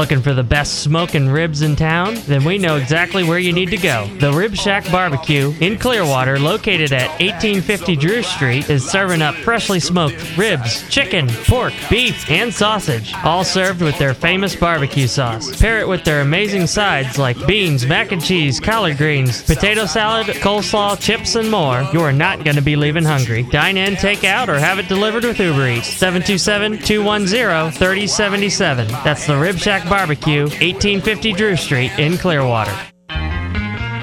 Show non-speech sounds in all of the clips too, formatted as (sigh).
Looking for the best smoking ribs in town? Then we know exactly where you need to go. The Rib Shack Barbecue in Clearwater, located at 1850 Drew Street, is serving up freshly smoked ribs, chicken, pork, beef, and sausage, all served with their famous barbecue sauce. Pair it with their amazing sides like beans, mac and cheese, collard greens, potato salad, coleslaw, chips, and more. You are not going to be leaving hungry. Dine in, take out, or have it delivered with Uber Eats. 727 210 3077. That's the Rib Shack Barbecue, 1850 Drew Street in Clearwater.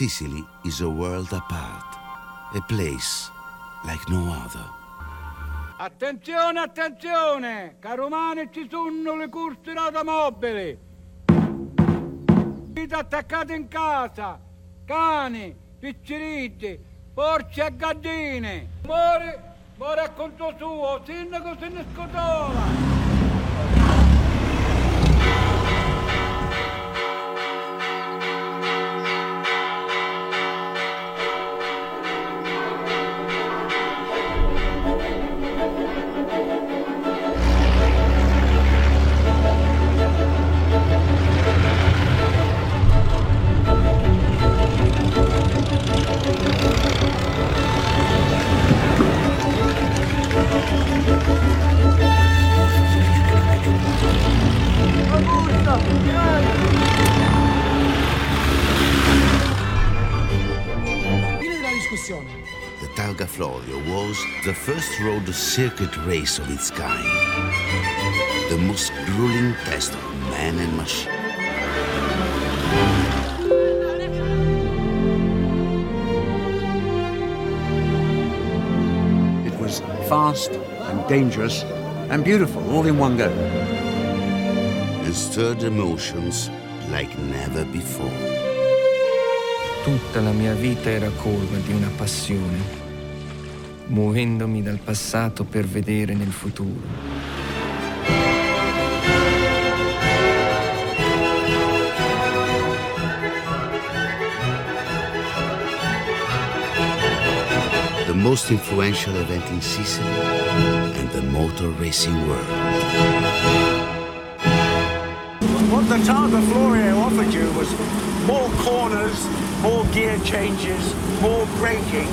Sicily is a world apart, a place like no other. Attenzione, attenzione! Caro umane, ci sono le corse d'automobili! Vite attaccate in casa! Cani, picciriddi, porci e galline! Muore, muore a conto suo, sindaco se ne scotola! First road circuit race of its kind. The most grueling test of man and machine. It was fast and dangerous and beautiful all in one go. And stirred emotions like never before. Tutta la mia vita era colma di una passione, muovendomi dal passato per vedere nel futuro. The most influential event in Sicily and the motor racing world. What the Targa Florio offered you was more corners, more gear changes, more braking,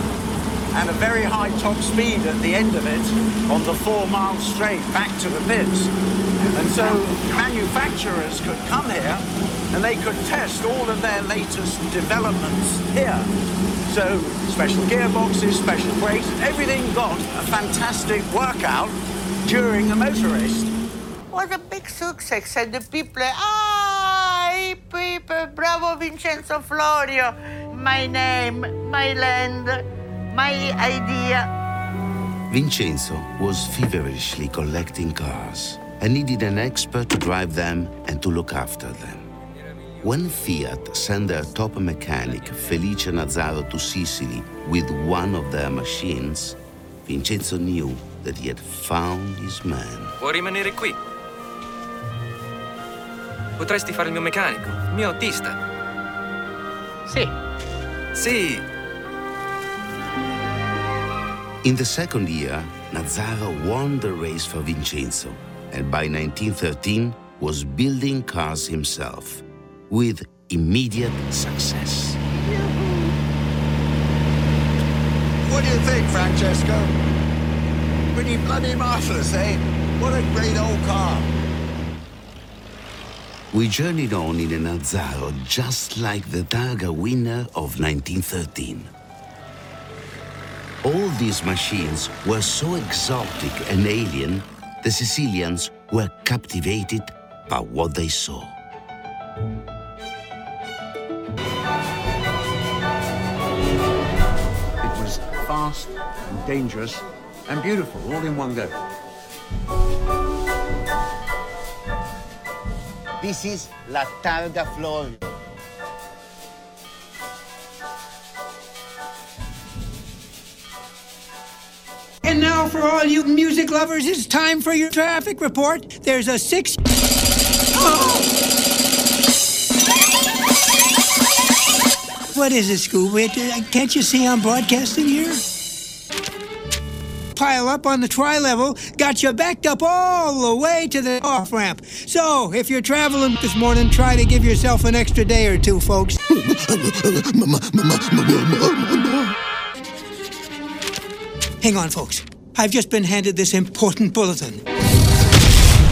and a very high top speed at the end of it on the four mile straight back to the pits. And so manufacturers could come here and they could test all of their latest developments here. So special gearboxes, special brakes, everything got a fantastic workout during the motor race. was a big success and the people ah people bravo Vincenzo Florio my name my land my idea Vincenzo was feverishly collecting cars and needed an expert to drive them and to look after them. When Fiat sent their top mechanic Felice Nazzaro to Sicily with one of their machines, Vincenzo knew that he had found his man. Vuoi rimanere qui? Potresti fare il mio meccanico, il mio autista. sì Sì, In the second year, Nazzaro won the race for Vincenzo and by 1913 was building cars himself with immediate success. What do you think, Francesco? Pretty bloody marvelous, eh? What a great old car. We journeyed on in a Nazzaro just like the Targa winner of 1913. All these machines were so exotic and alien, the Sicilians were captivated by what they saw. It was fast and dangerous and beautiful all in one go. This is La Targa Florio. And now, for all you music lovers, it's time for your traffic report. There's a six. Oh! What is it, Scooby? Can't you see I'm broadcasting here? Pile up on the tri level got you backed up all the way to the off ramp. So, if you're traveling this morning, try to give yourself an extra day or two, folks. Hang on, folks. I've just been handed this important bulletin.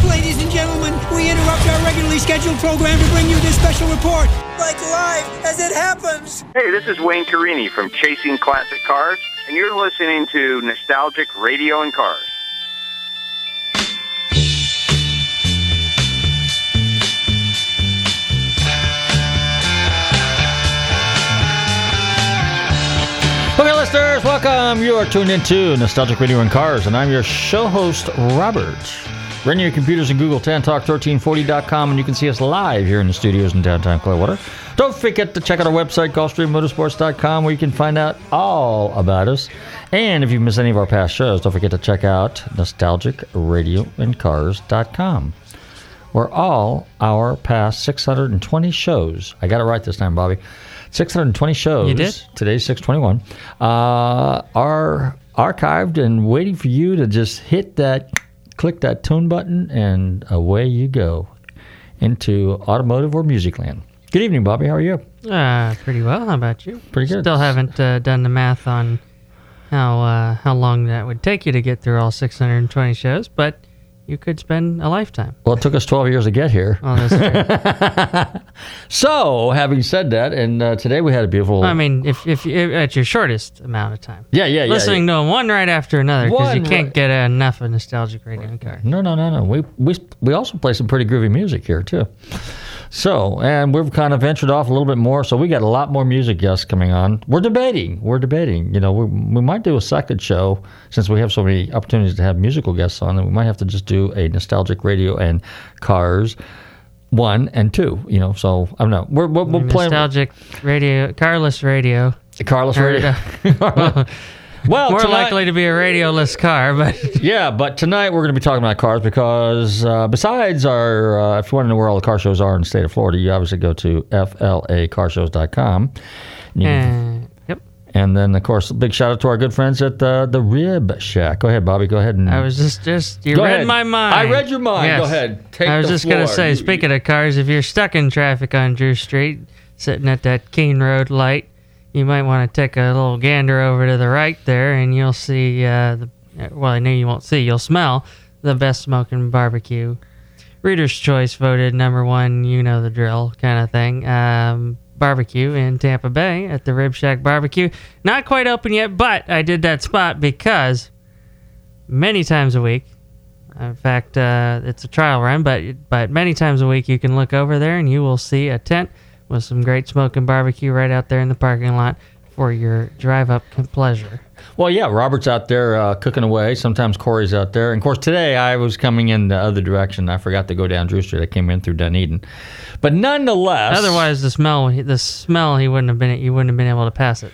Ladies and gentlemen, we interrupt our regularly scheduled program to bring you this special report, like live as it happens. Hey, this is Wayne Carini from Chasing Classic Cars, and you're listening to Nostalgic Radio and Cars. Welcome. You are tuned into Nostalgic Radio and Cars, and I'm your show host, Robert. Run your computers and Google TanTalk1340.com, and you can see us live here in the studios in downtown Clearwater. Don't forget to check out our website, GulfstreamMotorsports.com, where you can find out all about us. And if you've missed any of our past shows, don't forget to check out NostalgicRadioandCars.com, where all our past 620 shows, I got it right this time, Bobby, 620 shows. You did? Today's 621. Uh, are archived and waiting for you to just hit that, click that tune button, and away you go into automotive or music land. Good evening, Bobby. How are you? Uh, pretty well. How about you? Pretty good. Still haven't uh, done the math on how uh, how long that would take you to get through all 620 shows, but you could spend a lifetime. Well, it took us 12 years to get here. Oh. (laughs) So, having said that, and uh, today we had a beautiful. I mean, if, if if at your shortest amount of time. yeah, yeah, yeah. Listening to one right after another because you can't right- get enough of nostalgic radio and car. No, no, no, no. We we we also play some pretty groovy music here too. So, and we've kind of ventured off a little bit more. So we got a lot more music guests coming on. We're debating. We're debating. You know, we we might do a second show since we have so many opportunities to have musical guests on. And we might have to just do a nostalgic radio and cars. One and two, you know. So I don't know. We're we're, we're playing nostalgic radio, carless radio. Carlos Or, Radio. Uh, (laughs) well, more tonight- likely to be a radioless car, but (laughs) yeah, but tonight we're going to be talking about cars because uh, besides our, uh, if you want to know where all the car shows are in the state of Florida, you obviously go to flacarshows.com. And, Uh, yep. and then, of course, a big shout out to our good friends at the, the Rib Shack. Go ahead, Bobby. Go ahead and. I was just just you read ahead. my mind. I read your mind. Go ahead. Take I was just gonna say, You- speaking of cars, if you're stuck in traffic on Drew Street, sitting at that Keene Road light, you might want to take a little gander over to the right there, and you'll see uh, the. Well, I know you won't see. You'll smell the best smoking barbecue. Reader's Choice voted number one. You know the drill, kind of thing. Um, barbecue in Tampa Bay at the Rib Shack Barbecue. Not quite open yet, but I did that spot because many times a week. In fact, uh, it's a trial run, but but many times a week you can look over there and you will see a tent with some great smoking barbecue right out there in the parking lot for your drive up pleasure. Well, yeah, Robert's out there uh, cooking away. Sometimes Corey's out there. And of course, today I was coming in the other direction. I forgot to go down Drew Street. I came in through Dunedin. But nonetheless. Otherwise, the smell the smell he wouldn't have been you wouldn't have been able to pass it.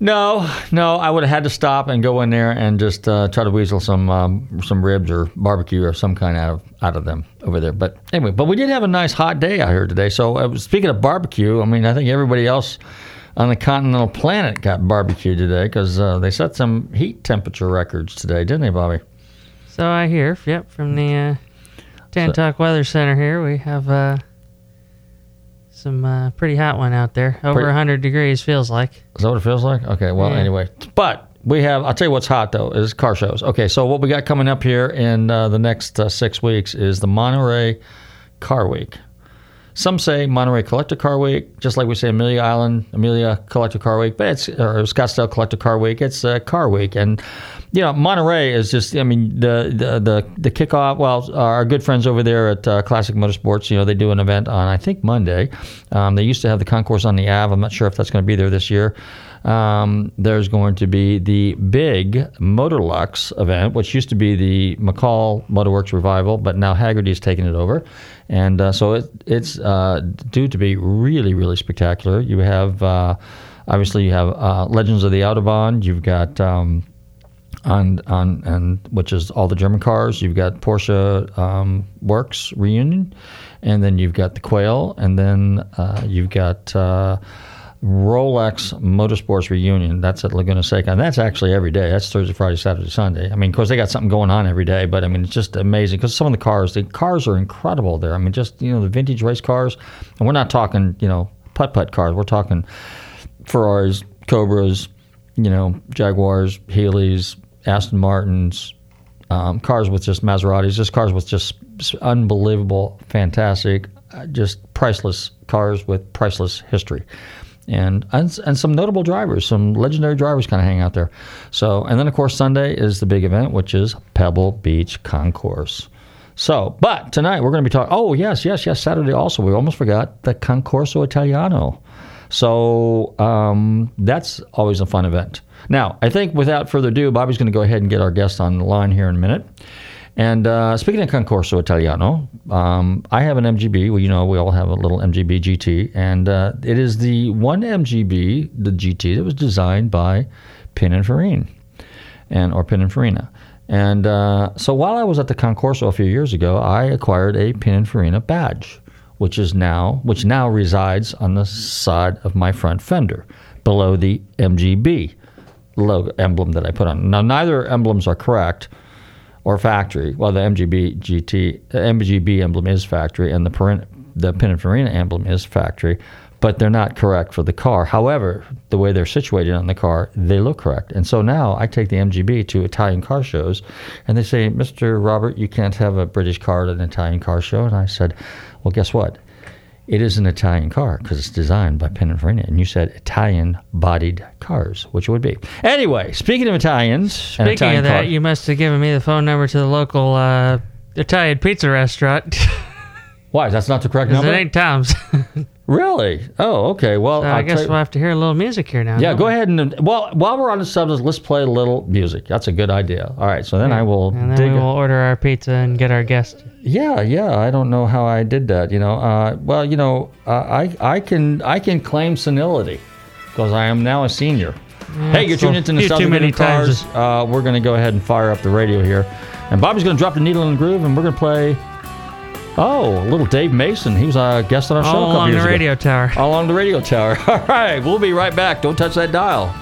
No, no, I would have had to stop and go in there and just uh, try to weasel some um, some ribs or barbecue or some kind out of out of them over there. But anyway, but we did have a nice hot day out here today. So uh, speaking of barbecue, I mean, I think everybody else on the continental planet got barbecue today because uh, they set some heat temperature records today, didn't they, Bobby? So I hear, yep, from the uh, Tantalk Weather Center here, we have uh, some uh, pretty hot one out there. Over Pretty- 100 degrees feels like. Is that what it feels like? Okay, well, Yeah. anyway. But we have, I'll tell you what's hot, though, is car shows. Okay, so what we got coming up here in uh, the next uh, six weeks is the Monterey Car Week. Some say Monterey Collector Car Week, just like we say Amelia Island, Amelia Collector Car Week, but it's or Scottsdale Collector Car Week. It's uh, Car Week, and you know Monterey is just. I mean the the the, the kickoff. Well, our good friends over there at uh, Classic Motorsports, you know, they do an event on I think Monday. Um, they used to have the concourse on the Ave. I'm not sure if that's going to be there this year. Um, there's going to be the big Motorlux event, which used to be the McCall Motorworks revival, but now Hagerty's taken it over, and uh, so it, it's uh, due to be really, really spectacular. You have uh, obviously you have uh, Legends of the Autobahn. You've got um, on on and which is all the German cars. You've got Porsche um, Works reunion, and then you've got the Quail, and then uh, you've got uh, Rolex Motorsports reunion. That's at Laguna Seca, and that's actually every day. That's Thursday, Friday, Saturday, Sunday. I mean, of course, they got something going on every day, but I mean, it's just amazing because some of the cars, the cars are incredible there. I mean, just you know, the vintage race cars, and we're not talking you know putt putt cars. We're talking Ferraris, Cobras, you know, Jaguars, Healey's, Aston Martins, um, cars with just Maseratis, just cars with just unbelievable, fantastic, uh, just priceless cars with priceless history. And, and and some notable drivers, some legendary drivers kind of hang out there. So, and then of course Sunday is the big event, which is Pebble Beach Concours. So, but tonight we're going to be talking. Oh yes, yes, yes. Saturday also. We almost forgot the Concorso Italiano. So um, that's always a fun event. Now, I think without further ado, Bobby's going to go ahead and get our guest on the line here in a minute. And uh, speaking of Concorso Italiano, um, I have an MGB. Well, you know, we all have a little MGB GT, and uh, it is the one MGB, the GT, that was designed by Pininfarina, and or Pininfarina. And uh, so while I was at the Concorso a few years ago, I acquired a Pininfarina badge, which is now which now resides on the side of my front fender, below the MGB logo emblem that I put on. Now, neither emblems are correct or factory. Well, the MGB GT MGB emblem is factory, and the Perin, the Pininfarina emblem is factory, but they're not correct for the car. However, the way they're situated on the car, they look correct. And so now I take the MGB to Italian car shows, and they say, "Mr. Robert, you can't have a British car at an Italian car show." And I said, "Well, guess what?" It is an Italian car because it's designed by Pininfarina, and you said Italian-bodied cars, which it would be. Anyway, speaking of Italians, Speaking Italian of that, car- you must have given me the phone number to the local uh, Italian pizza restaurant. (laughs) Why? That's not the correct number. It ain't Tom's. (laughs) Really? Oh, okay. Well, So I I'll guess we'll have to hear a little music here now. yeah. Go we? ahead and well, while we're on the subject, let's play a little music. That's a good idea. All right. So then I will And then dig. we will order our pizza and get our guest. Yeah, yeah. I don't know how I did that. You know. Uh, well, you know, uh, I I can I can claim senility because I am now a senior. hey, you're so tuned into too Nostalgia many Cars. times. Uh, we're going to go ahead and fire up the radio here, and Bobby's going to drop the needle in the groove, and we're going to play. Oh, little Dave Mason. He was a guest on our show a All along the ago. radio tower. All along the radio tower. (laughs) All right, we'll be right back. Don't touch that dial.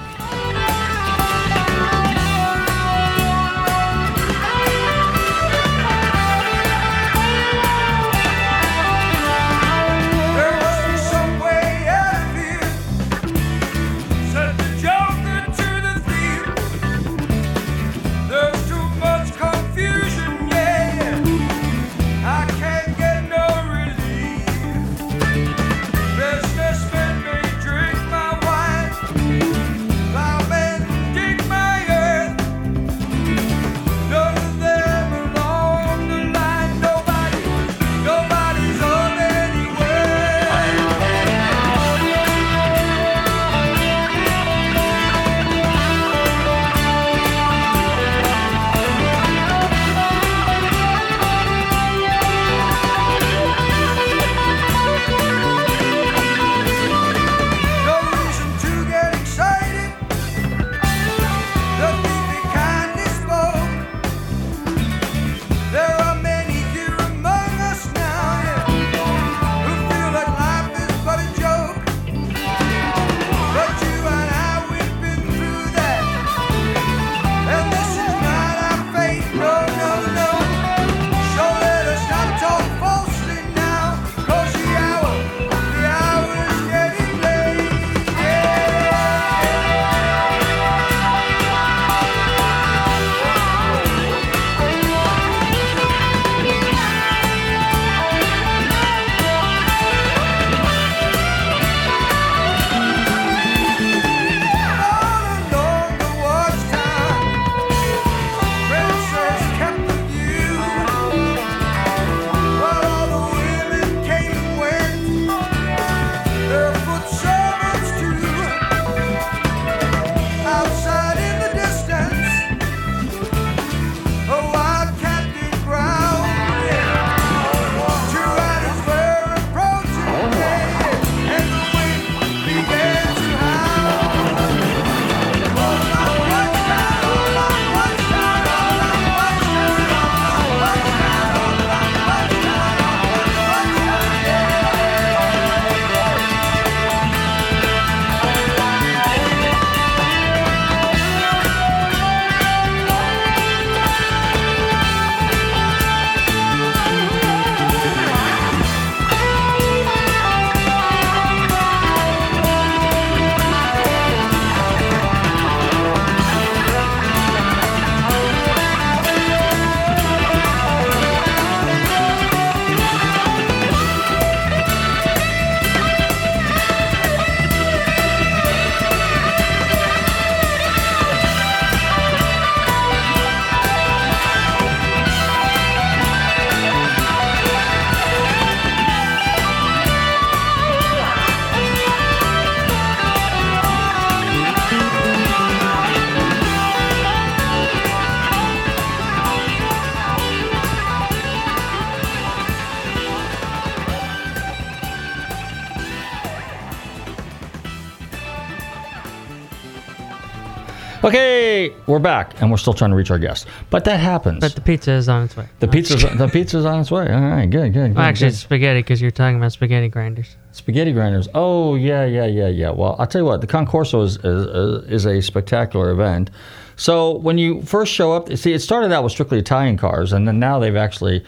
We're back, and we're still trying to reach our guests, but that happens. But the pizza is on its way. the pizza's the pizza's on its way. All right, good, good. good Well, actually, good. it's spaghetti because you're talking about spaghetti grinders. Spaghetti grinders. Oh yeah, yeah, yeah, yeah. Well, I'll tell you what. The Concorso is is, is a spectacular event. So when you first show up, see, it started out with strictly Italian cars, and then now they've actually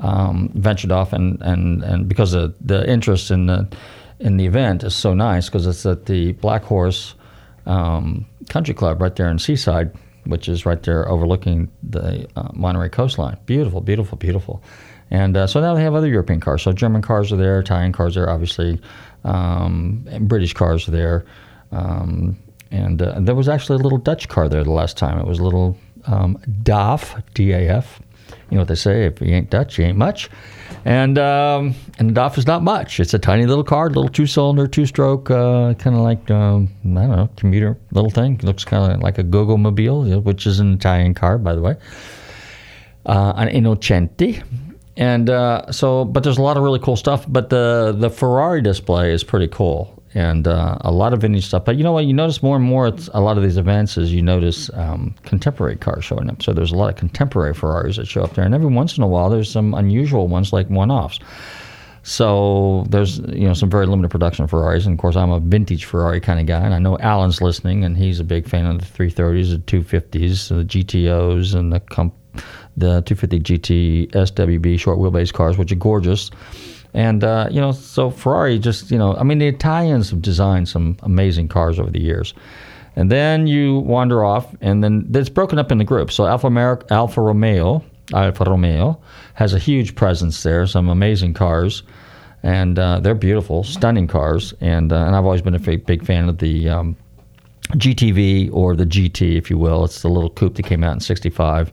um, ventured off, and, and, and because of the interest in the in the event is so nice because it's at the Black Horse um, Country Club right there in Seaside, which is right there overlooking the uh, Monterey coastline. Beautiful, beautiful, beautiful. And uh, so now they have other European cars. So German cars are there, Italian cars are there, obviously, um, and British cars are there. Um, and uh, there was actually a little Dutch car there the last time. It was a little um, DAF, D-A-F. You know what they say? If you ain't Dutch, you ain't much. And um, and the DAF is not much. It's a tiny little car, little two-cylinder, two-stroke, uh, kind of like um, I don't know, commuter little thing. It looks kind of like a Goggomobil, which is an Italian car, by the way. Uh, an Innocenti. And uh, so, but there's a lot of really cool stuff. But the the Ferrari display is pretty cool, and uh, a lot of vintage stuff. But you know what? You notice more and more at a lot of these events is you notice um, contemporary cars showing up. So there's a lot of contemporary Ferraris that show up there, and every once in a while there's some unusual ones like one-offs. So there's you know some very limited production Ferraris, and of course I'm a vintage Ferrari kind of guy, and I know Alan's listening, and he's a big fan of the 330s, the 250s, the GTOs, and the comp- the 250 GT SWB short wheelbase cars, which are gorgeous. And uh, you know, so Ferrari just you know, I mean, the Italians have designed some amazing cars over the years. And then you wander off, and then it's broken up into groups. So Alfa, Alfa Romeo, Alfa Romeo has a huge presence there. Some amazing cars, and uh, they're beautiful, stunning cars. And uh, and I've always been a big, big fan of the um, GTV or the GT, if you will. It's the little coupe that came out in '65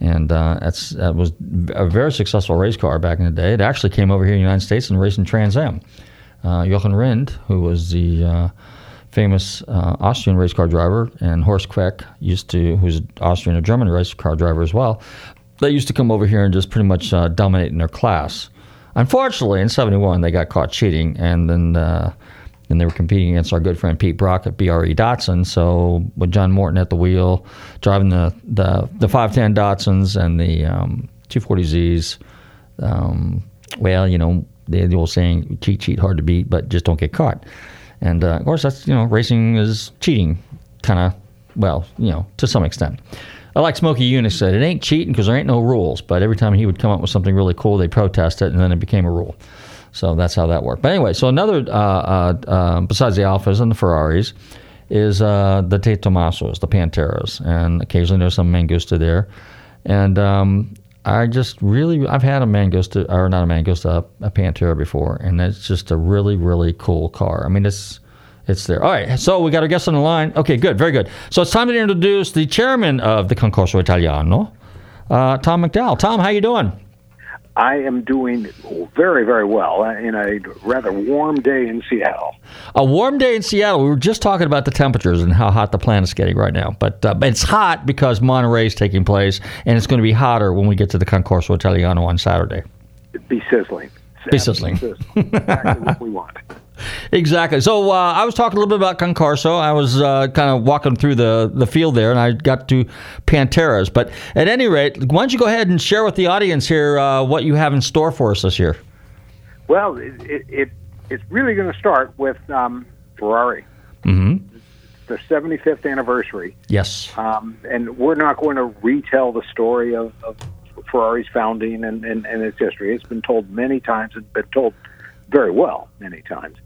and uh, that's that was a very successful race car back in the day. It actually came over here in the United States and raced in Trans Am. Uh, Jochen Rindt, who was the uh, famous uh, Austrian race car driver, and Horst Kwech used to, who's an Austrian or German race car driver as well. They used to come over here and just pretty much uh, dominate in their class. Unfortunately, in '71, they got caught cheating, and then uh, and they were competing against our good friend Pete Brock at BRE Datsun. So with John Morton at the wheel, driving the the, the 510 Datsuns and the um, 240Zs, um, well, you know, the, the old saying, cheat, cheat, hard to beat, but just don't get caught. And uh, of course, that's, you know, racing is cheating, kind of, well, you know, to some extent. I like Smokey Yunick said, it ain't cheating because there ain't no rules. But every time he would come up with something really cool, they protest it, and then it became a rule. So that's how that worked. But anyway, so another, uh, uh, uh, besides the Alfas and the Ferraris, is uh, the De Tomasos, the Panteras. And occasionally there's some Mangusta there. And um, I just really, I've had a Mangusta, or not a Mangusta, a Pantera before. And it's just a really, really cool car. I mean, it's. It's there. All right. So we got our guest on the line. Okay, good. Very good. So it's time to introduce the chairman of the Concorso Italiano, uh, Tom McDowell. Tom, how you doing? I am doing very, very well in a rather warm day in Seattle. A warm day in Seattle. We were just talking about the temperatures and how hot the planet's getting right now. But, uh, it's hot because Monterey is taking place, and it's going to be hotter when we get to the Concorso Italiano on Saturday. It'd be sizzling. Be sizzling. exactly what we want. (laughs) Exactly. So uh, I was talking a little bit about Concorso. I was uh, kind of walking through the, the field there, and I got to Panteras. But at any rate, why don't you go ahead and share with the audience here uh, what you have in store for us this year? Well, it, it, it it's really going to start with um, Ferrari. Mm-hmm. Their 75th anniversary. Yes. Um, and we're not going to retell the story of, of Ferrari's founding and, and, and its history. It's been told many times and been told very well many times.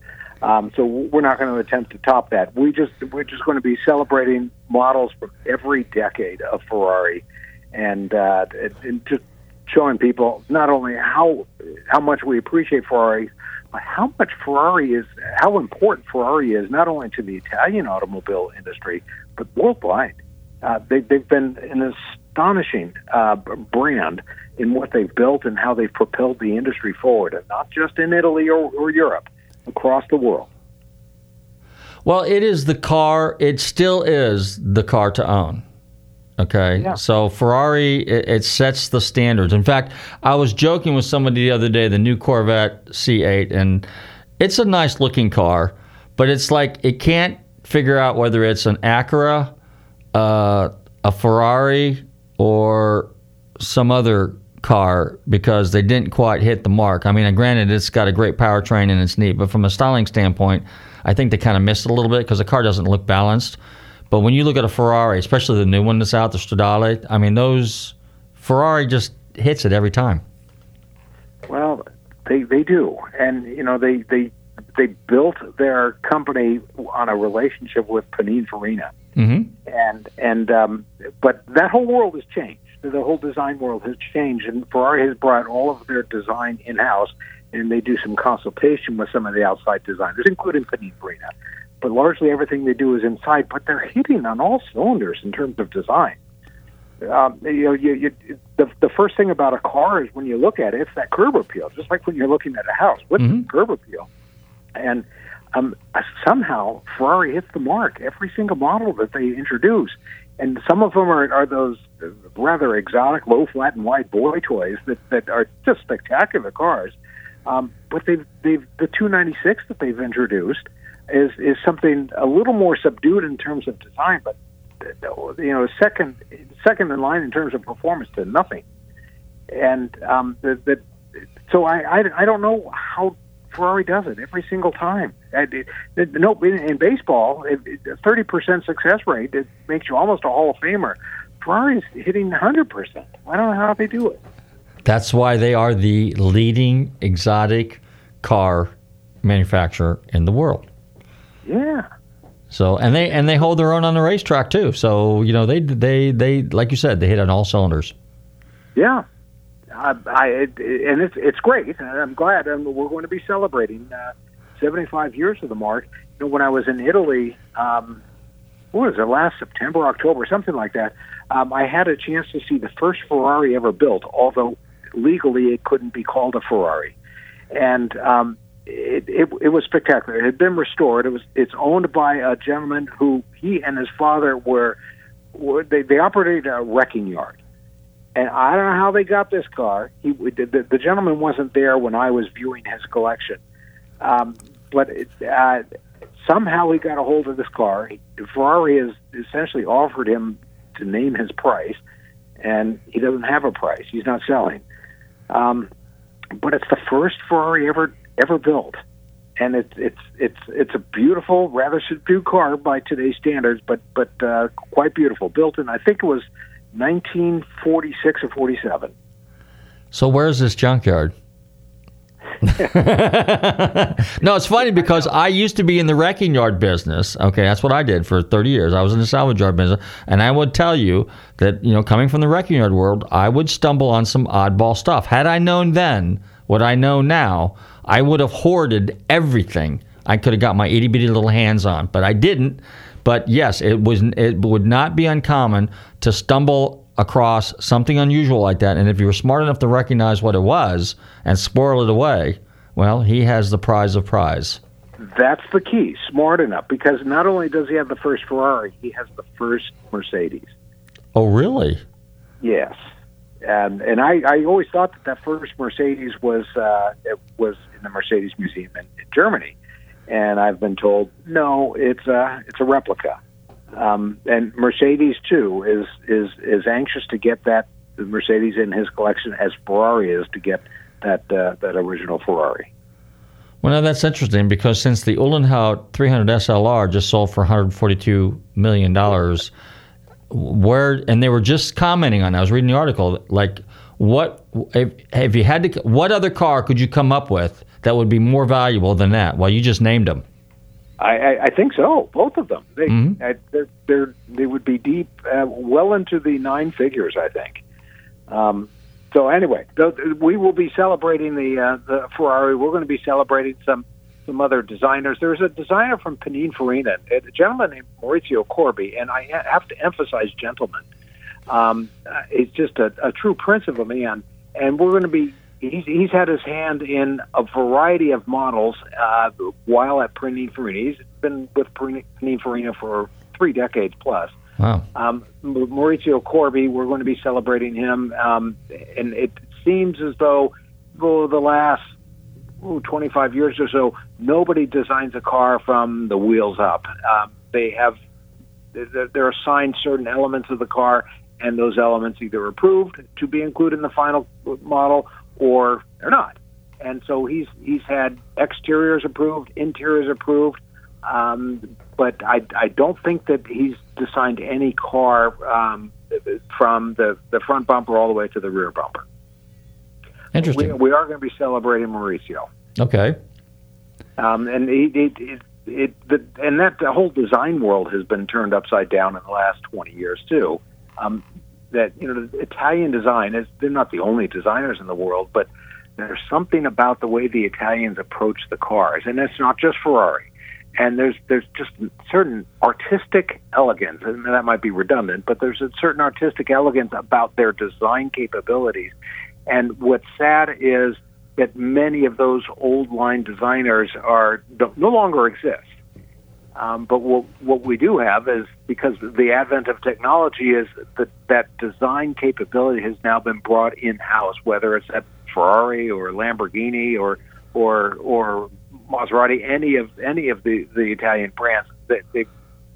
Um, so we're not going to attempt to top that. We just we're just going to be celebrating models from every decade of Ferrari, and, uh, and, just showing people not only how how much we appreciate Ferrari, but how much Ferrari is, how important Ferrari is not only to the Italian automobile industry but worldwide. Uh, they, they've been an astonishing uh, brand in what they've built and how they've propelled the industry forward, and not just in Italy or, or Europe, across the world. Well, it is the car. It still is the car to own. Okay, Yeah. so Ferrari it, it sets the standards. In fact, I was joking with somebody the other day, the new Corvette C8, and it's a nice looking car, but it's like it can't figure out whether it's an Acura uh, a Ferrari or some other car because they didn't quite hit the mark. I mean, granted, it's got a great powertrain and it's neat, but from a styling standpoint, I think they kind of missed it a little bit because the car doesn't look balanced. But when you look at a Ferrari, especially the new one that's out, the Stradale, I mean, those Ferrari just hits it every time. Well, they they do, and you know they they they built their company on a relationship with Pininfarina, Mm-hmm. and and um, but that whole world has changed. The whole design world has changed, and Ferrari has brought all of their design in house, and they do some consultation with some of the outside designers, including Pininfarina. But largely everything they do is inside. But they're hitting on all cylinders in terms of design. Um, you know, you, you, the the first thing about a car is when you look at it, it's that curb appeal. Just like when you're looking at a house, what's the curb appeal? And um, somehow Ferrari hits the mark every single model that they introduce, and some of them are, are those rather exotic, low, flat, and wide boy toys that, that are just spectacular cars. Um, but they've they've the 296 that they've introduced is is something a little more subdued in terms of design, but you know second second in line in terms of performance to nothing. And um, the, the, so I, I I don't know how Ferrari does it every single time. It, it, no, in, in baseball, thirty percent success rate it makes you almost a Hall of Famer. Ferrari's hitting hundred percent. I don't know how they do it. That's why they are the leading exotic car manufacturer in the world. Yeah. So and they and they hold their own on the racetrack too. So you know they they they like you said they hit on all cylinders. Yeah, I, I it, and it's it's great, and I'm glad. And we're going to be celebrating uh, 75 years of the mark. You know, when I was in Italy, um, what was it? Last September, October, something like that. Um, I had a chance to see the first Ferrari ever built, although legally it couldn't be called a Ferrari, and um, it, it it was spectacular. It had been restored. It was it's owned by a gentleman who he and his father were, were they they operated a wrecking yard and I don't know how they got this car. He the, the gentleman wasn't there when I was viewing his collection, um, but it, uh, somehow he got a hold of this car. Ferrari has essentially offered him to name his price, and he doesn't have a price. He's not selling. Um, but it's the first Ferrari ever ever built, and it's it's it's it's a beautiful, rather subdued car by today's standards, but but uh, quite beautiful. Built in, I think it was 1946 or 47. So where's this junkyard? (laughs) no, it's funny because I used to be in the wrecking yard business. Okay, that's what I did for 30 years. I was in the salvage yard business, and I would tell you that you know, coming from the wrecking yard world, I would stumble on some oddball stuff. Had I known then what I know now, I would have hoarded everything I could have got my itty bitty little hands on, but I didn't. But yes, it was. It would not be uncommon to stumble across something unusual like that, and if you were smart enough to recognize what it was and squirrel it away, well, he has the prize of prize. That's the key, smart enough, because not only does he have the first Ferrari, he has the first Mercedes. Oh, really? Yes, and and I, I always thought that that first Mercedes was uh, it was in the Mercedes Museum in, in Germany, and I've been told no, it's a it's a replica. Um, and Mercedes too is is is anxious to get that Mercedes in his collection as Ferrari is to get that uh, that original Ferrari. Well, now that's interesting because since the Uhlenhaut 300 SLR just sold for 142 million dollars, where and they were just commenting on. I was reading the article. Like, what if, if you had to? What other car could you come up with that would be more valuable than that? Well, you just named them. I, I, I think so. Both of them. They Mhm. I, they're, they're they would be deep, uh, well into the nine figures. I think. Um, so anyway, th- we will be celebrating the uh, the Ferrari. We're going to be celebrating some some other designers. There's a designer from Pininfarina, a gentleman named Maurizio Corbi, and I ha- have to emphasize gentleman. Um, uh, he's just a, a true prince of a man, and we're going to be. He's, he's had his hand in a variety of models uh, while at Pininfarina. He's been with Pinin- Pininfarina for three decades plus. Wow. Um, Maurizio Corbi, we're going to be celebrating him, um, and it seems as though for the last ooh, 25 years or so, nobody designs a car from the wheels up. Um, they have they're, they're assigned certain elements of the car, and those elements either approved to be included in the final model or they're not. And so he's he's had exteriors approved, interiors approved, um, but I, I don't think that he's designed any car um, from the, the front bumper all the way to the rear bumper. Interesting. We, we are going to be celebrating Maurizio. Okay. Um, and it, it, it, it the, and that the whole design world has been turned upside down in the last 20 years too. Um, that you know, Italian design is they're not the only designers in the world, but there's something about the way the Italians approach the cars, and it's not just Ferrari. And there's there's just certain artistic elegance, and that might be redundant, but there's a certain artistic elegance about their design capabilities. And what's sad is that many of those old line designers are no longer exist. Um, but what what we do have is because the advent of technology is that that design capability has now been brought in house, whether it's at Ferrari or Lamborghini or or or Maserati, any of any of the the Italian brands, they,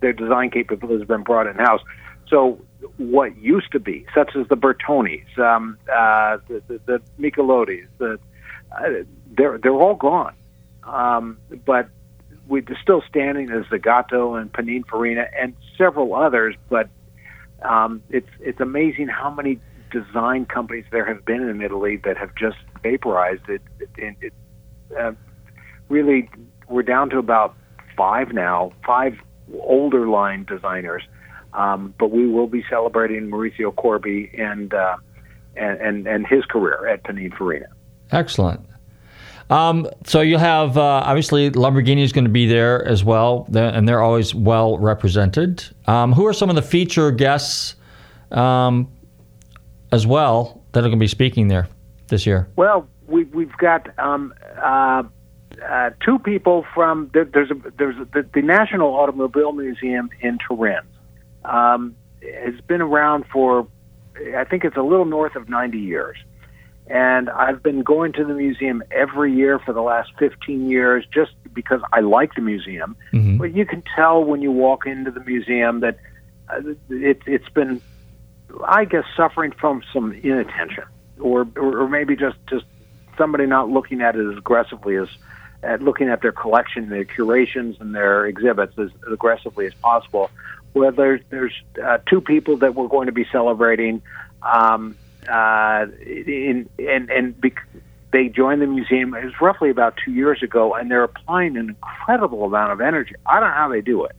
their design capability has been brought in house. So what used to be, such as the Bertonis, um, uh, the, the, the Michelottis, the uh, they're they're all gone. Um, but we're still standing as Zagato and Pininfarina and several others. But um, it's it's amazing how many design companies there have been in Italy that have just vaporized it. it, it, it uh, really, we're down to about five now, five older line designers. Um, but we will be celebrating Maurizio Corbi and uh, and, and and his career at Pininfarina. Excellent. Um, so you'll have uh, obviously Lamborghini is going to be there as well, and they're always well represented. Um, who are some of the feature guests um, as well that are going to be speaking there this year? Well, we, we've got um, uh, uh, two people from there, there's a, there's a, the, the National Automobile Museum in Turin. Um, has been around for I think it's a little north of 90 years. And I've been going to the museum every year for the last 15 years just because I like the museum. Mm-hmm. But you can tell when you walk into the museum that uh, it, it's been, I guess, suffering from some inattention, or, or or maybe just just somebody not looking at it as aggressively as at looking at their collection, their curations, and their exhibits as aggressively as possible. Well, there's there's uh, two people that we're going to be celebrating. Um, uh, in and and bec- they joined the museum. It was roughly about two years ago, and they're applying an incredible amount of energy. I don't know how they do it,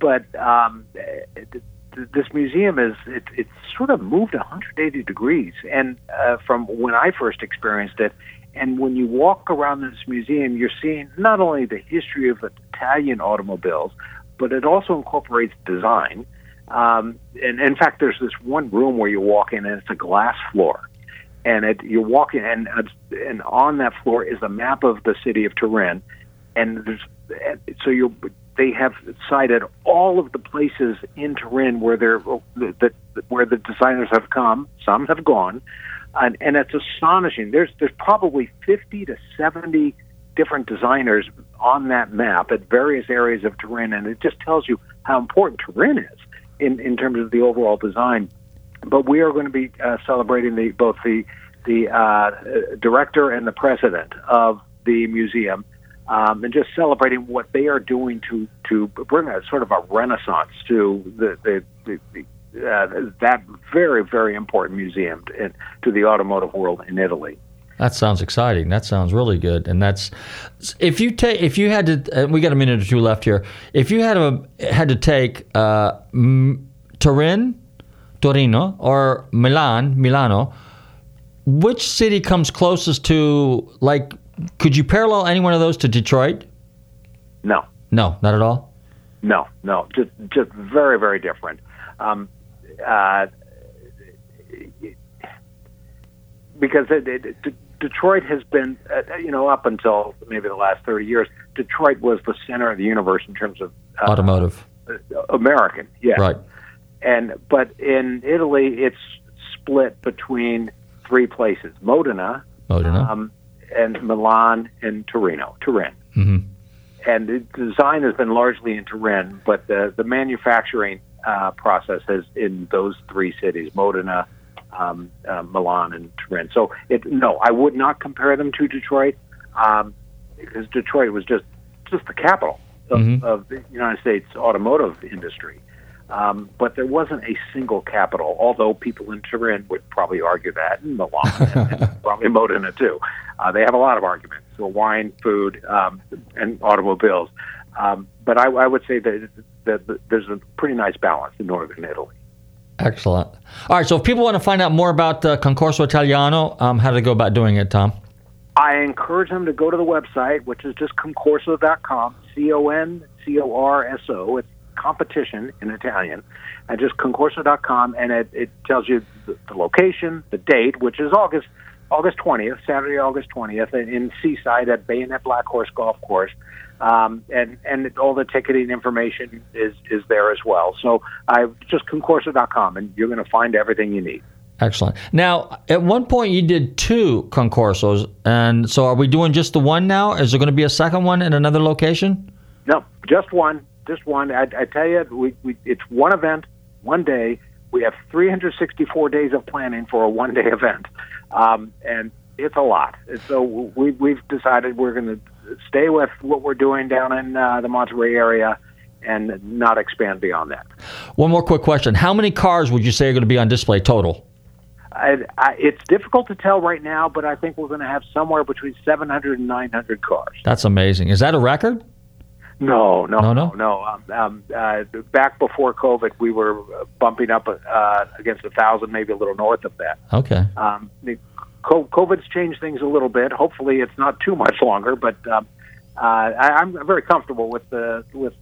but um, th- th- this museum is it, it's sort of moved 180 degrees, and uh, from when I first experienced it. And when you walk around this museum, you're seeing not only the history of Italian automobiles, but it also incorporates design. Um, and in fact, there's this one room where you walk in, and it's a glass floor, and it, you're walking, and and on that floor is a map of the city of Turin, and there's so you they have cited all of the places in Turin where they're that where the designers have come. Some have gone, and, and it's astonishing. There's there's probably 50 to 70 different designers on that map at various areas of Turin, and it just tells you how important Turin is in, in terms of the overall design. But we are going to be uh, celebrating the both the the uh, director and the president of the museum, um, and just celebrating what they are doing to to bring a sort of a renaissance to the the, the, the uh, that very very important museum to, to the automotive world in Italy. That sounds exciting. That sounds really good. And that's if you take if you had to. Uh, we got a minute or two left here. If you had a had to take uh, Turin, Torino, or Milan, Milano, which city comes closest to like? Could you parallel any one of those to Detroit? No, No, not at all. no, no, just just very very different. Um, uh, because it, it, Detroit has been, uh, you know, up until maybe the last 30 years, Detroit was the center of the universe in terms of uh, Automotive. uh, American, yeah. Right. And but in Italy, it's split between three places: Modena, Modena. um, and Milan, and Torino, Turin. hmm and the design has been largely in Turin, but the the manufacturing uh, process has in those three cities, Modena, um, uh, Milan, and Turin. So it no, I would not compare them to Detroit um, because Detroit was just just the capital of, Mhm. of the United States automotive industry. Um, but there wasn't a single capital, although people in Turin would probably argue that, and Milan, (laughs) and, and probably Modena too. Uh, they have a lot of arguments for wine, food, um, and automobiles. Um, but I, I would say that, that, that there's a pretty nice balance in northern Italy. Excellent. All right, so if people want to find out more about uh, Concorso Italiano, um, how do they go about doing it, Tom? I encourage them to go to the website, which is just concorso.com, C O N C O R S O. It's competition in Italian, and just concorso.com, and it, it tells you the, the location, the date, which is August August 20th, Saturday, August 20th, in, in Seaside at Bayonet Black Horse Golf Course. Um, and and all the ticketing information is is there as well. So I just concorso.com, and you're going to find everything you need. Excellent. Now, at one point you did two concorsos, and so are we doing just the one now? Is there going to be a second one in another location? No, just one, just one. I, I tell you, we, we it's one event, one day. We have 364 days of planning for a one-day (laughs) event, um, and it's a lot. And so we we've decided we're going to stay with what we're doing down in uh, the Monterey area and not expand beyond that. One more quick question: How many cars would you say are going to be on display total? I, I, it's difficult to tell right now, but I think we're going to have somewhere between 700 and 900 cars. That's amazing. Is that a record? No, no, No, no, no? Um, um, uh, back before COVID, we were bumping up uh, against a thousand, maybe a little north of that. Okay. Um, the COVID's changed things a little bit. Hopefully, it's not too much longer, but um, uh, I, I'm very comfortable with the with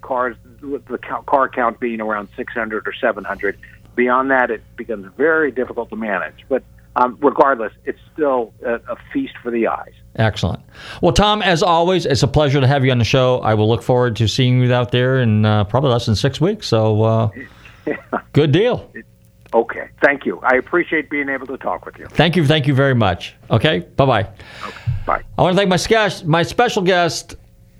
cars with the car count being around 600 or 700. Beyond that, it becomes very difficult to manage. But um, regardless, it's still a, a feast for the eyes. Excellent. Well, Tom, as always, it's a pleasure to have you on the show. I will look forward to seeing you out there in uh, probably less than six weeks. So, uh, (laughs) good deal. Okay, thank you. I appreciate being able to talk with you. Thank you. Thank you very much. Okay. Bye bye. Bye. I want to thank my guest, my special guest,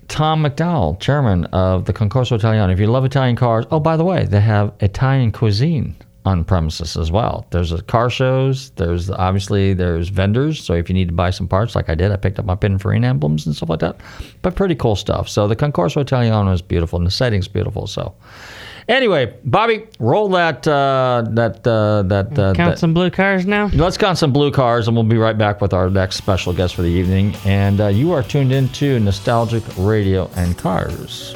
Tom McDowell, chairman of the Concorso Italiano. If you love Italian cars, oh, by the way, they have Italian cuisine on premises as well. There's a car shows. There's obviously there's vendors. So if you need to buy some parts, like I did, I picked up my Pininfarina emblems and stuff like that. But pretty cool stuff. So the Concorso Italiano is beautiful, and the setting's beautiful. So. Anyway, Bobby, roll that uh, that uh, that uh, Count that- some blue cars now. Let's count some blue cars, and we'll be right back with our next special guest for the evening. And uh, you are tuned into Nostalgic Radio and Cars.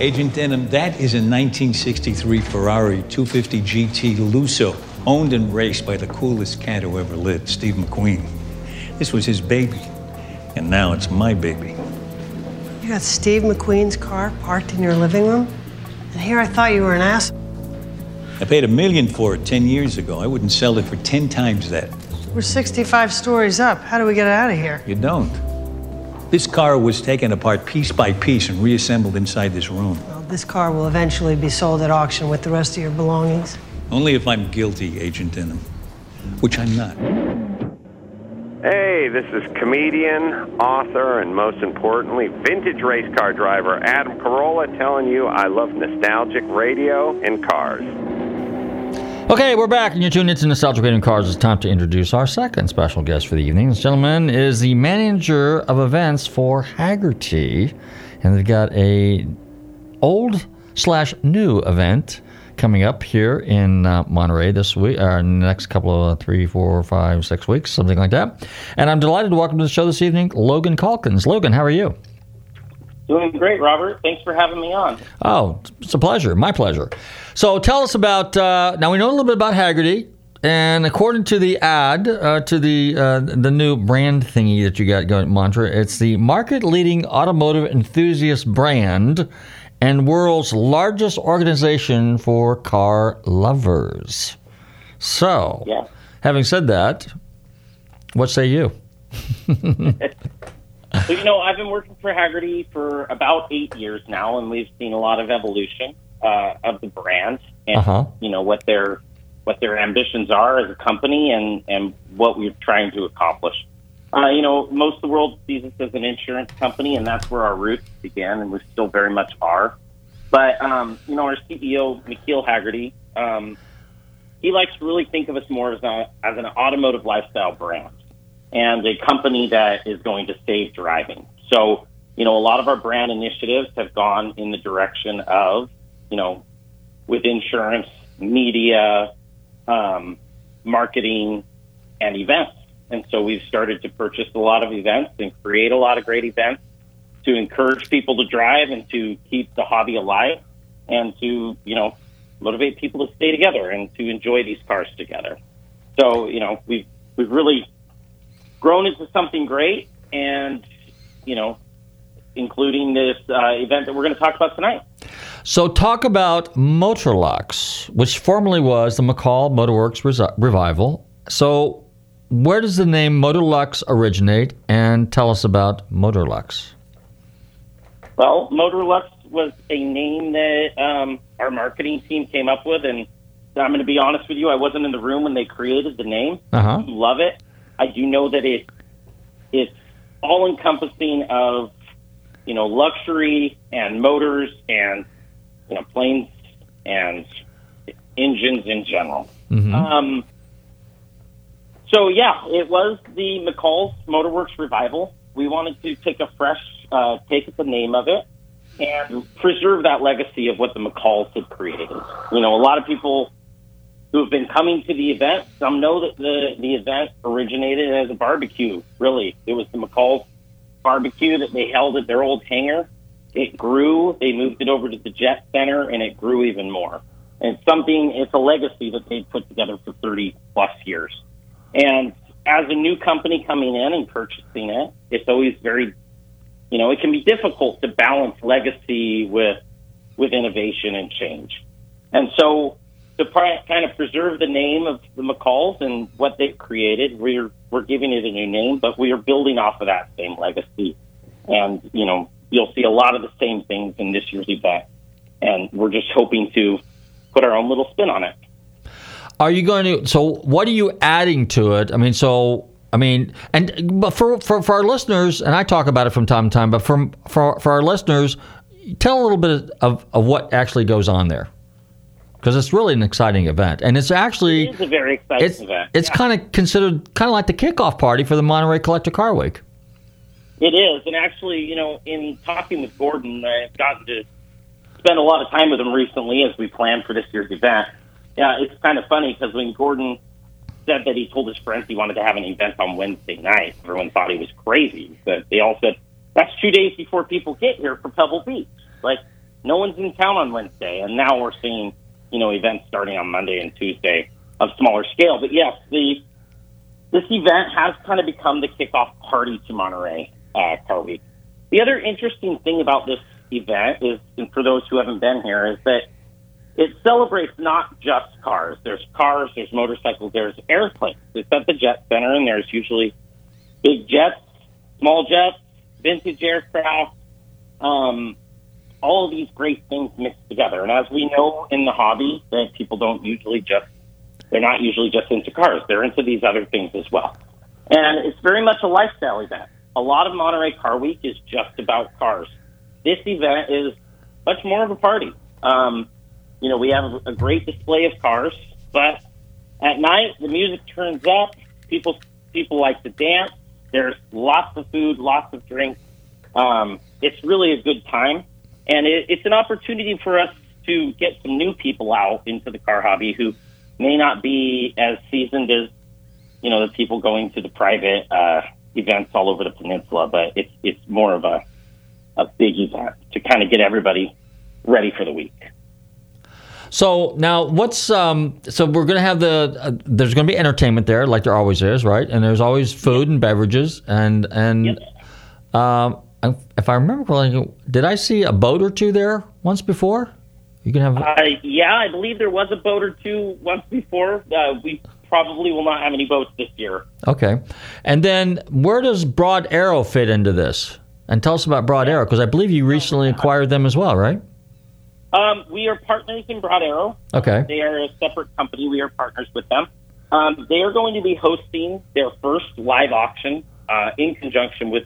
Agent Denham, that is a 1963 Ferrari 250 GT Lusso, owned and raced by the coolest cat who ever lived, Steve McQueen. This was his baby, and now it's my baby. You got Steve McQueen's car parked in your living room? And here I thought you were an ass. I paid a million for it 10 years ago. I wouldn't sell it for 10 times that. We're 65 stories up. How do we get out of here? You don't. This car was taken apart piece by piece and reassembled inside this room. Well, this car will eventually be sold at auction with the rest of your belongings. Only if I'm guilty, Agent Denham. Which I'm not. Hey, this is comedian, author, and most importantly, vintage race car driver Adam Carolla telling you I love nostalgic radio and cars. Okay, we're back, and you're tuned into Nostalgic Radio Cars. It's time to introduce our second special guest for the evening. This gentleman is the manager of events for Hagerty, and they've got a old slash new event coming up here in uh, Monterey this week, or next couple of three, four, five, six weeks, something like that. And I'm delighted to welcome to the show this evening Logan Calkins. Logan, how are you? Doing great, Robert. Thanks for having me on. Oh, it's a pleasure. My pleasure. So tell us about. Uh, now we know a little bit about Hagerty, and according to the ad uh, to the uh, the new brand thingy that you got going Monterey, it's the market-leading automotive enthusiast brand and world's largest organization for car lovers. So, Yeah. having said that, what say you? (laughs) (laughs) So, you know, I've been working for Hagerty for about eight years now, and we've seen a lot of evolution uh, of the brand and Uh-huh. you know what their what their ambitions are as a company and and what we're trying to accomplish. Uh, you know, most of the world sees us as an insurance company, and that's where our roots began, and we still very much are. But um, you know, our CEO, McKeel Hagerty, um, he likes to really think of us more as a, as an automotive lifestyle brand and a company that is going to save driving. So, you know, a lot of our brand initiatives have gone in the direction of, you know, with insurance, media, um, marketing, and events. And so we've started to purchase a lot of events and create a lot of great events to encourage people to drive and to keep the hobby alive and to, you know, motivate people to stay together and to enjoy these cars together. So, you know, we've we've really grown into something great and, you know, including this uh, event that we're going to talk about tonight. So, talk about Motorlux, which formerly was the McCall Motorworks Revival. So, where does the name Motorlux originate? And tell us about Motorlux. Well, Motorlux was a name that um, our marketing team came up with, and I'm going to be honest with you, I wasn't in the room when they created the name. Uh-huh. Love it. I do know that it it's all encompassing of you know luxury and motors and you know planes and engines in general. Mm-hmm. Um, so yeah, it was the McCall's Motorworks revival. We wanted to take a fresh uh, take at the name of it and preserve that legacy of what the McCalls had created. You know, a lot of people who have been coming to the event, some know that the the event originated as a barbecue. Really, it was the McCalls barbecue that they held at their old hangar. It grew. They moved it over to the Jet Center, and it grew even more. And it's something. It's a legacy that they put together for 30 plus years. And as a new company coming in and purchasing it, it's always very, you know, it can be difficult to balance legacy with with innovation and change. And so, to pri- kind of preserve the name of the McCalls and what they've created, we're we're giving it a new name, but we are building off of that same legacy. And you know, you'll see a lot of the same things in this year's event, and we're just hoping to put our own little spin on it. Are you going to? So, what are you adding to it? I mean, so I mean, and but for for, for our listeners, and I talk about it from time to time, but from for for our listeners, tell a little bit of of what actually goes on there, because it's really an exciting event, and it's actually It is a very exciting it's event. it's kind of considered kind of like the kickoff party for the Monterey Collector Car Week. It is, and actually, you know, in talking with Gordon, I've gotten to spend a lot of time with him recently as we plan for this year's event. Yeah, it's kind of funny because when Gordon said that he told his friends he wanted to have an event on Wednesday night, everyone thought he was crazy. But they all said that's two days before people get here for Pebble Beach. Like no one's in town on Wednesday, and now we're seeing you know events starting on Monday and Tuesday of smaller scale. But yes, the this event has kind of become the kickoff party to Monterey uh, Car. The other interesting thing about this event is, and for those who haven't been here, is that it celebrates not just cars. There's cars, there's motorcycles, there's airplanes. It's at the Jet Center, and there's usually big jets, small jets, vintage aircraft, um, all these great things mixed together. And as we know in the hobby, that people don't usually just they're not usually just into cars. They're into these other things as well. And it's very much a lifestyle event. A lot of Monterey Car Week is just about cars. This event is much more of a party. Um, you know, we have a great display of cars, but at night the music turns up. People people like to dance. There's lots of food, lots of drinks. Um, it's really a good time, and it, it's an opportunity for us to get some new people out into the car hobby who may not be as seasoned as you know the people going to the private uh, events all over the peninsula. But it's it's more of a a big event to kind of get everybody ready for the week. So now, what's um? So we're gonna have the uh, there's gonna be entertainment there, like there always is, right? And there's always food and beverages, and and um, if I remember correctly, did I see a boat or two there once before? You can have. Uh, yeah, I believe there was a boat or two once before. Uh, we probably will not have any boats this year. Okay, and then where does Broad Arrow fit into this? And tell us about Broad Arrow because I believe you recently acquired them as well, right? Um, we are partners in Broad Arrow. Okay. They are a separate company. We are partners with them. Um, they are going to be hosting their first live auction uh, in conjunction with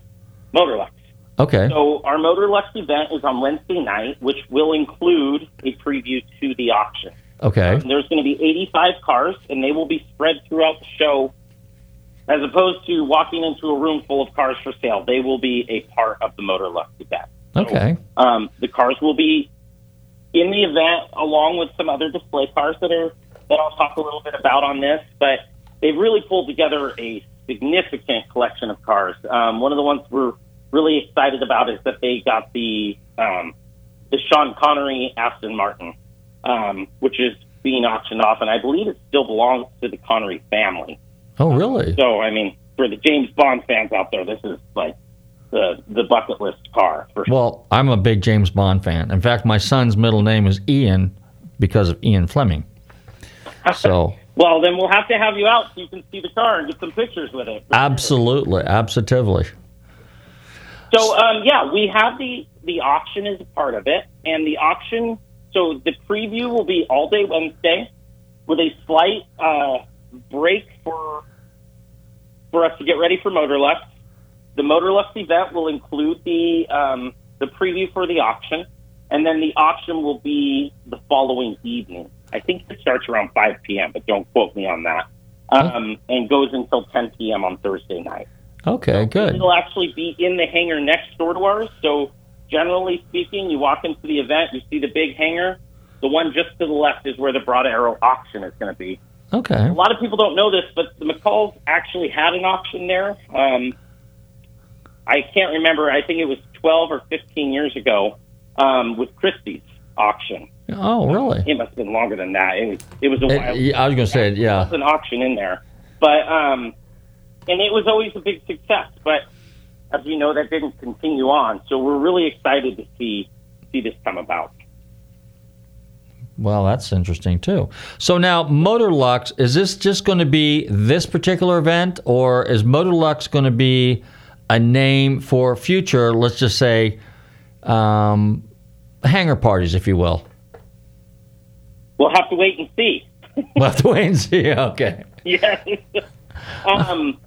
Motorlux. Okay. So our Motorlux event is on Wednesday night, which will include a preview to the auction. Okay. And there's going to be 85 cars, and they will be spread throughout the show. As opposed to walking into a room full of cars for sale, they will be a part of the Motorlux event. Okay. Um, the cars will be in the event, along with some other display cars that are that I'll talk a little bit about on this. But they've really pulled together a significant collection of cars. Um, one of the ones we're really excited about is that they got the um, the Sean Connery Aston Martin, um, which is being auctioned off, and I believe it still belongs to the Connery family. Oh, really? So, I mean, for the James Bond fans out there, this is like the the bucket list car for Well, I'm a big James Bond fan. In fact, my son's middle name is Ian because of Ian Fleming. (laughs) So, Well, then we'll have to have you out so you can see the car and get some pictures with it. absolutely, absolutely. So, um, yeah, we have the the auction as a part of it, and the auction. So the preview will be all day Wednesday, with a slight uh, break for for us to get ready for Motorlux. The Motorlux event will include the um, the preview for the auction, and then the auction will be the following evening. I think it starts around 5 p.m., but don't quote me on that. Um, and goes until 10 p.m. on Thursday night. Okay, good. It'll actually be in the hangar next door to ours. So, generally speaking, you walk into the event, you see the big hangar. The one just to the left is where the Broad Arrow auction is going to be. Okay. A lot of people don't know this, but the McCalls actually had an auction there. Um, I can't remember. I think it was 12 or 15 years ago um, with Christie's auction. Oh, really? It must have been longer than that. It was, it was a while. yeah, I was going to say, yeah. There's an auction in there, but um, and it was always a big success. But as you know, that didn't continue on. So we're really excited to see see this come about. Well, that's interesting too. So now, Motorlux, is this just going to be this particular event, or is Motorlux going to be a name for future, let's just say, um, hangar parties, if you will? We'll have to wait and see. We'll have to wait and see. (laughs) Okay. yes. (laughs) um,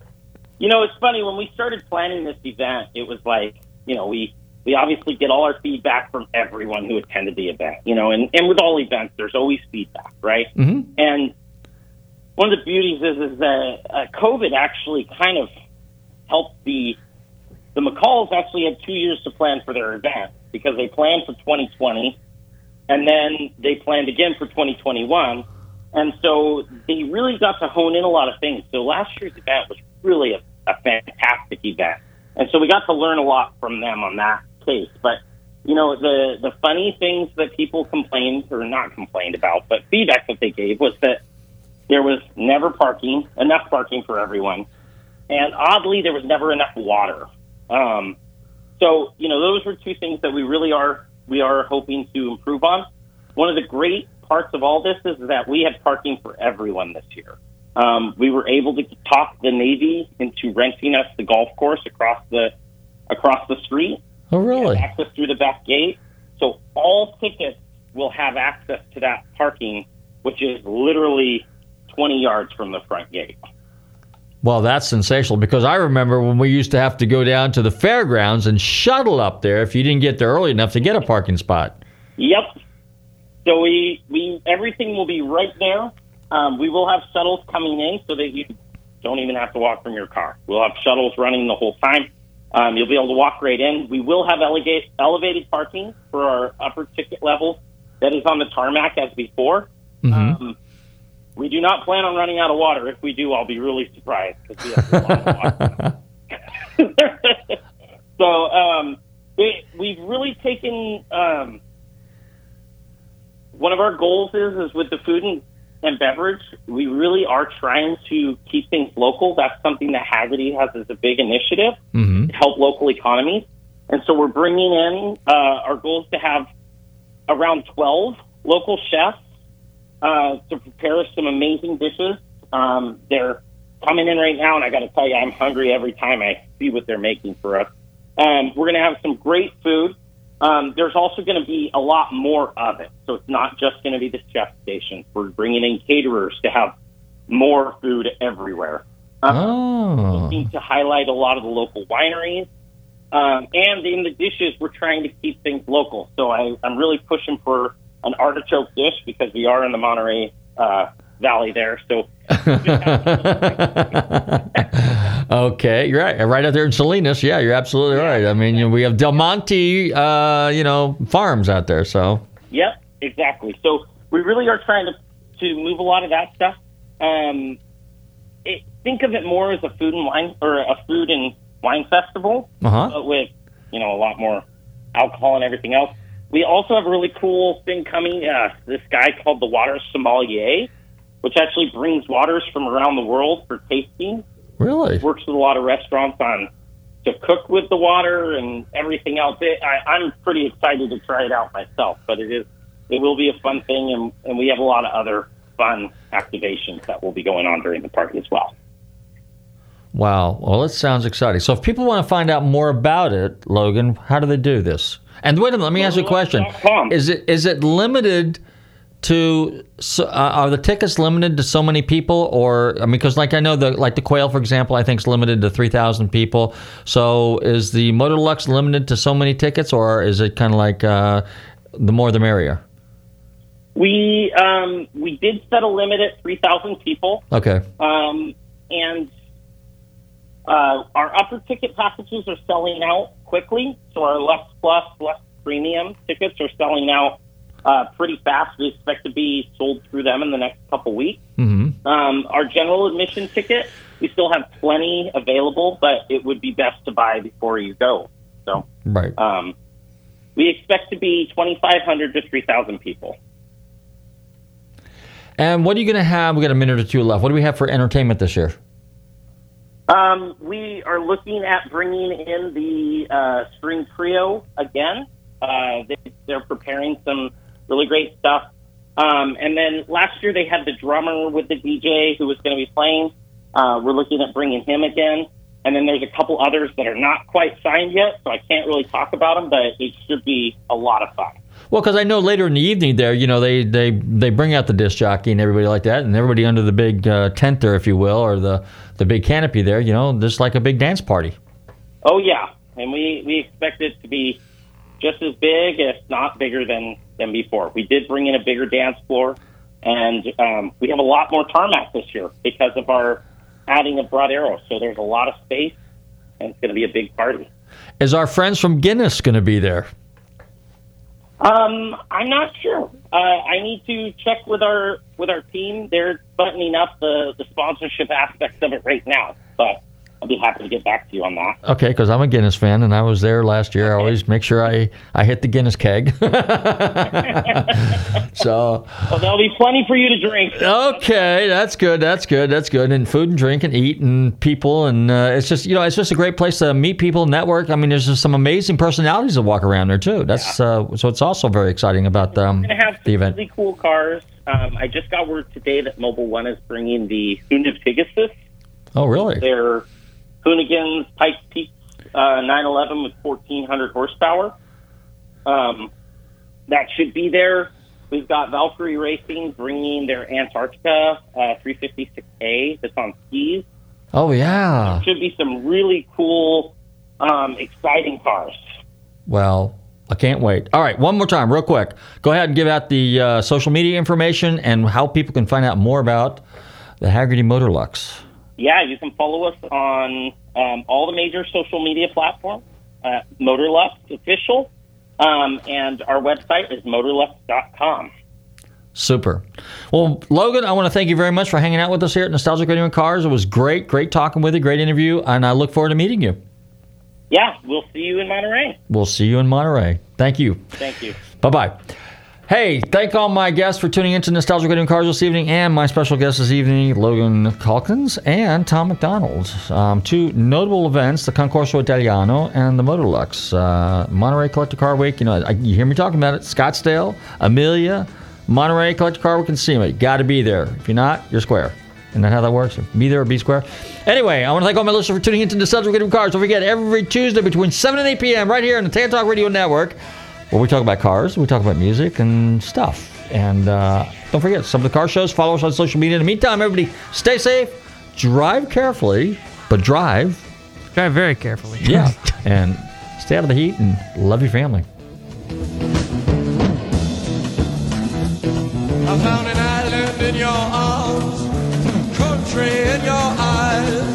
you know, it's funny when we started planning this event. It was like, you know, we we obviously get all our feedback from everyone who attended the event. You know, and and with all events, there's always feedback, right? Mm-hmm. And one of the beauties is is that uh, COVID actually kind of helped the the McCalls actually had two years to plan for their event because they planned for 2020 and then they planned again for 2021. And so they really got to hone in a lot of things. So last year's event was really a, a fantastic event. And so we got to learn a lot from them on that case. But, you know, the, the funny things that people complained, or not complained about, but feedback that they gave was that there was never parking, enough parking for everyone. And oddly, there was never enough water. Um, so, you know, those were two things that we really are we are hoping to improve on. One of the great parts of all this is that we had parking for everyone this year. Um, we were able to talk the Navy into renting us the golf course across the across the street. Oh, really? Access through the back gate. So all tickets will have access to that parking, which is literally 20 yards from the front gate. Well, that's sensational because I remember when we used to have to go down to the fairgrounds and shuttle up there if you didn't get there early enough to get a parking spot. Yep. So we we everything will be right there. Um, we will have shuttles coming in so that you don't even have to walk from your car. We'll have shuttles running the whole time. Um, you'll be able to walk right in. We will have elevate, elevated parking for our upper ticket level that is on the tarmac as before. Um, we do not plan on running out of water. If we do, I'll be really surprised because we have a lot of water. (laughs) so um, we, we've really taken um, one of our goals is is with the food and, and beverage. We really are trying to keep things local. That's something that Hagerty has as a big initiative Mm-hmm. to help local economies. And so we're bringing in uh, our goal is to have around 12 local chefs uh, to prepare us some amazing dishes. Um, they're coming in right now, and I got to tell you, I'm hungry every time I see what they're making for us. Um, we're going to have some great food. Um, there's also going to be a lot more of it, so it's not just going to be the chef station. We're bringing in caterers to have more food everywhere. Um, oh. Looking to highlight a lot of the local wineries. Um, and in the dishes, we're trying to keep things local. So I, I'm really pushing for an artichoke dish because we are in the Monterey uh, Valley there. So (laughs) Okay, you're right. Right out there in Salinas. Yeah, you're absolutely right. I mean, you know, we have Del Monte, uh, you know, farms out there. So Yep, exactly. So we really are trying to to move a lot of that stuff. Um, it, think of it more as a food and wine or a food and wine festival, Uh-huh. but with you know a lot more alcohol and everything else. We also have a really cool thing coming. Uh, this guy called the Water Sommelier, which actually brings waters from around the world for tasting. Really? Works with a lot of restaurants on to cook with the water and everything else. It, I, I'm pretty excited to try it out myself, but it is it will be a fun thing, and, and we have a lot of other fun activations that will be going on during the party as well. Wow. Well, it sounds exciting. So, if people want to find out more about it, Logan, how do they do this? And wait a minute, let me ask you a question: Is it is it limited to? So, uh, are the tickets limited to so many people, or I mean, because like I know the like the Quail, for example, I think is limited to three thousand people. So, is the Motor Deluxe limited to so many tickets, or is it kind of like uh, the more the merrier? We um, we did set a limit at three thousand people. Okay. Um, and uh, our upper ticket packages are selling out quickly. So our Lux Plus, Lux Premium tickets are selling out uh, pretty fast. We expect to be sold through them in the next couple weeks. Mm-hmm. Um, our general admission ticket, we still have plenty available, but it would be best to buy before you go. So Right. um, we expect to be 2,500 to 3,000 people. And what are you going to have? We got a minute or two left. What do we have for entertainment this year? Um, we are looking at bringing in the uh, string trio again. Uh, they, they're preparing some really great stuff. Um, and then last year they had the drummer with the DJ who was going to be playing. Uh, we're looking at bringing him again. And then there's a couple others that are not quite signed yet, so I can't really talk about them, but it should be a lot of fun. Well, because I know later in the evening there, you know, they, they, they bring out the disc jockey and everybody like that, and everybody under the big uh, tent there, if you will, or the, the big canopy there, you know, just like a big dance party. Oh yeah, and we we expect it to be just as big, if not bigger than than before. We did bring in a bigger dance floor, and um, we have a lot more tarmac this year because of our adding of Broad Arrow. So there's a lot of space, and it's going to be a big party. Is our friends from Guinness going to be there? Um, I'm not sure. Uh, I need to check with our with our team. They're buttoning up the the sponsorship aspects of it right now, I'll be happy to get back to you on that. Okay, because I'm a Guinness fan, and I was there last year. I always make sure I, I hit the Guinness keg. (laughs) so Well, there'll be plenty for you to drink. okay, that's good. That's good. That's good. And food and drink and eat and people and uh, it's just you know it's just a great place to meet people, network. I mean, there's just some amazing personalities that walk around there too. That's uh, so it's also very exciting about um, the some event. really cool cars. Um, I just got word today that Mobil 1 is bringing the Hoonipigasus. Oh, really? Their Hoonigan's Pike Peak uh, 911 with 1,400 horsepower. Um, that should be there. We've got Valkyrie Racing bringing their Antarctica uh, 356A that's on skis. Oh yeah. Should be some really cool, um, exciting cars. Well, I can't wait. All right, one more time, real quick. Go ahead and give out the uh, social media information and how people can find out more about the Hagerty Motor Lux. Yeah, you can follow us on um, all the major social media platforms, uh, Motorlux Official, um, and our website is motorlux.com. Super. Well, Logan, I want to thank you very much for hanging out with us here at Nostalgic Radio and Cars. It was great, great talking with you, great interview, and I look forward to meeting you. Yeah, we'll see you in Monterey. We'll see you in Monterey. Thank you. Thank you. Bye bye. Hey, thank all my guests for tuning into Nostalgic Radio Cars this evening, and my special guests this evening, Logan Calkins and Tom McDonald. Um, two notable events, the Concorso Italiano and the Motorlux. Uh, Monterey Collector Car Week, you know, I, you hear me talking about it. Scottsdale, Amelia, Monterey Collector Car Week and SEMA. You got to be there. If you're not, you're square. Isn't that how that works? Be there or be square. Anyway, I want to thank all my listeners for tuning into Nostalgic Radio Cars. Don't forget, every Tuesday between 7 and 8 p.m. right here on the Tantalk Radio Network, where we talk about cars, we talk about music and stuff. And uh, don't forget, some of the car shows, follow us on social media. In the meantime, everybody, stay safe, drive carefully, but drive. Drive very carefully. Yeah. (laughs) and stay out of the heat and love your family. I found an island in your arms, country in your eyes.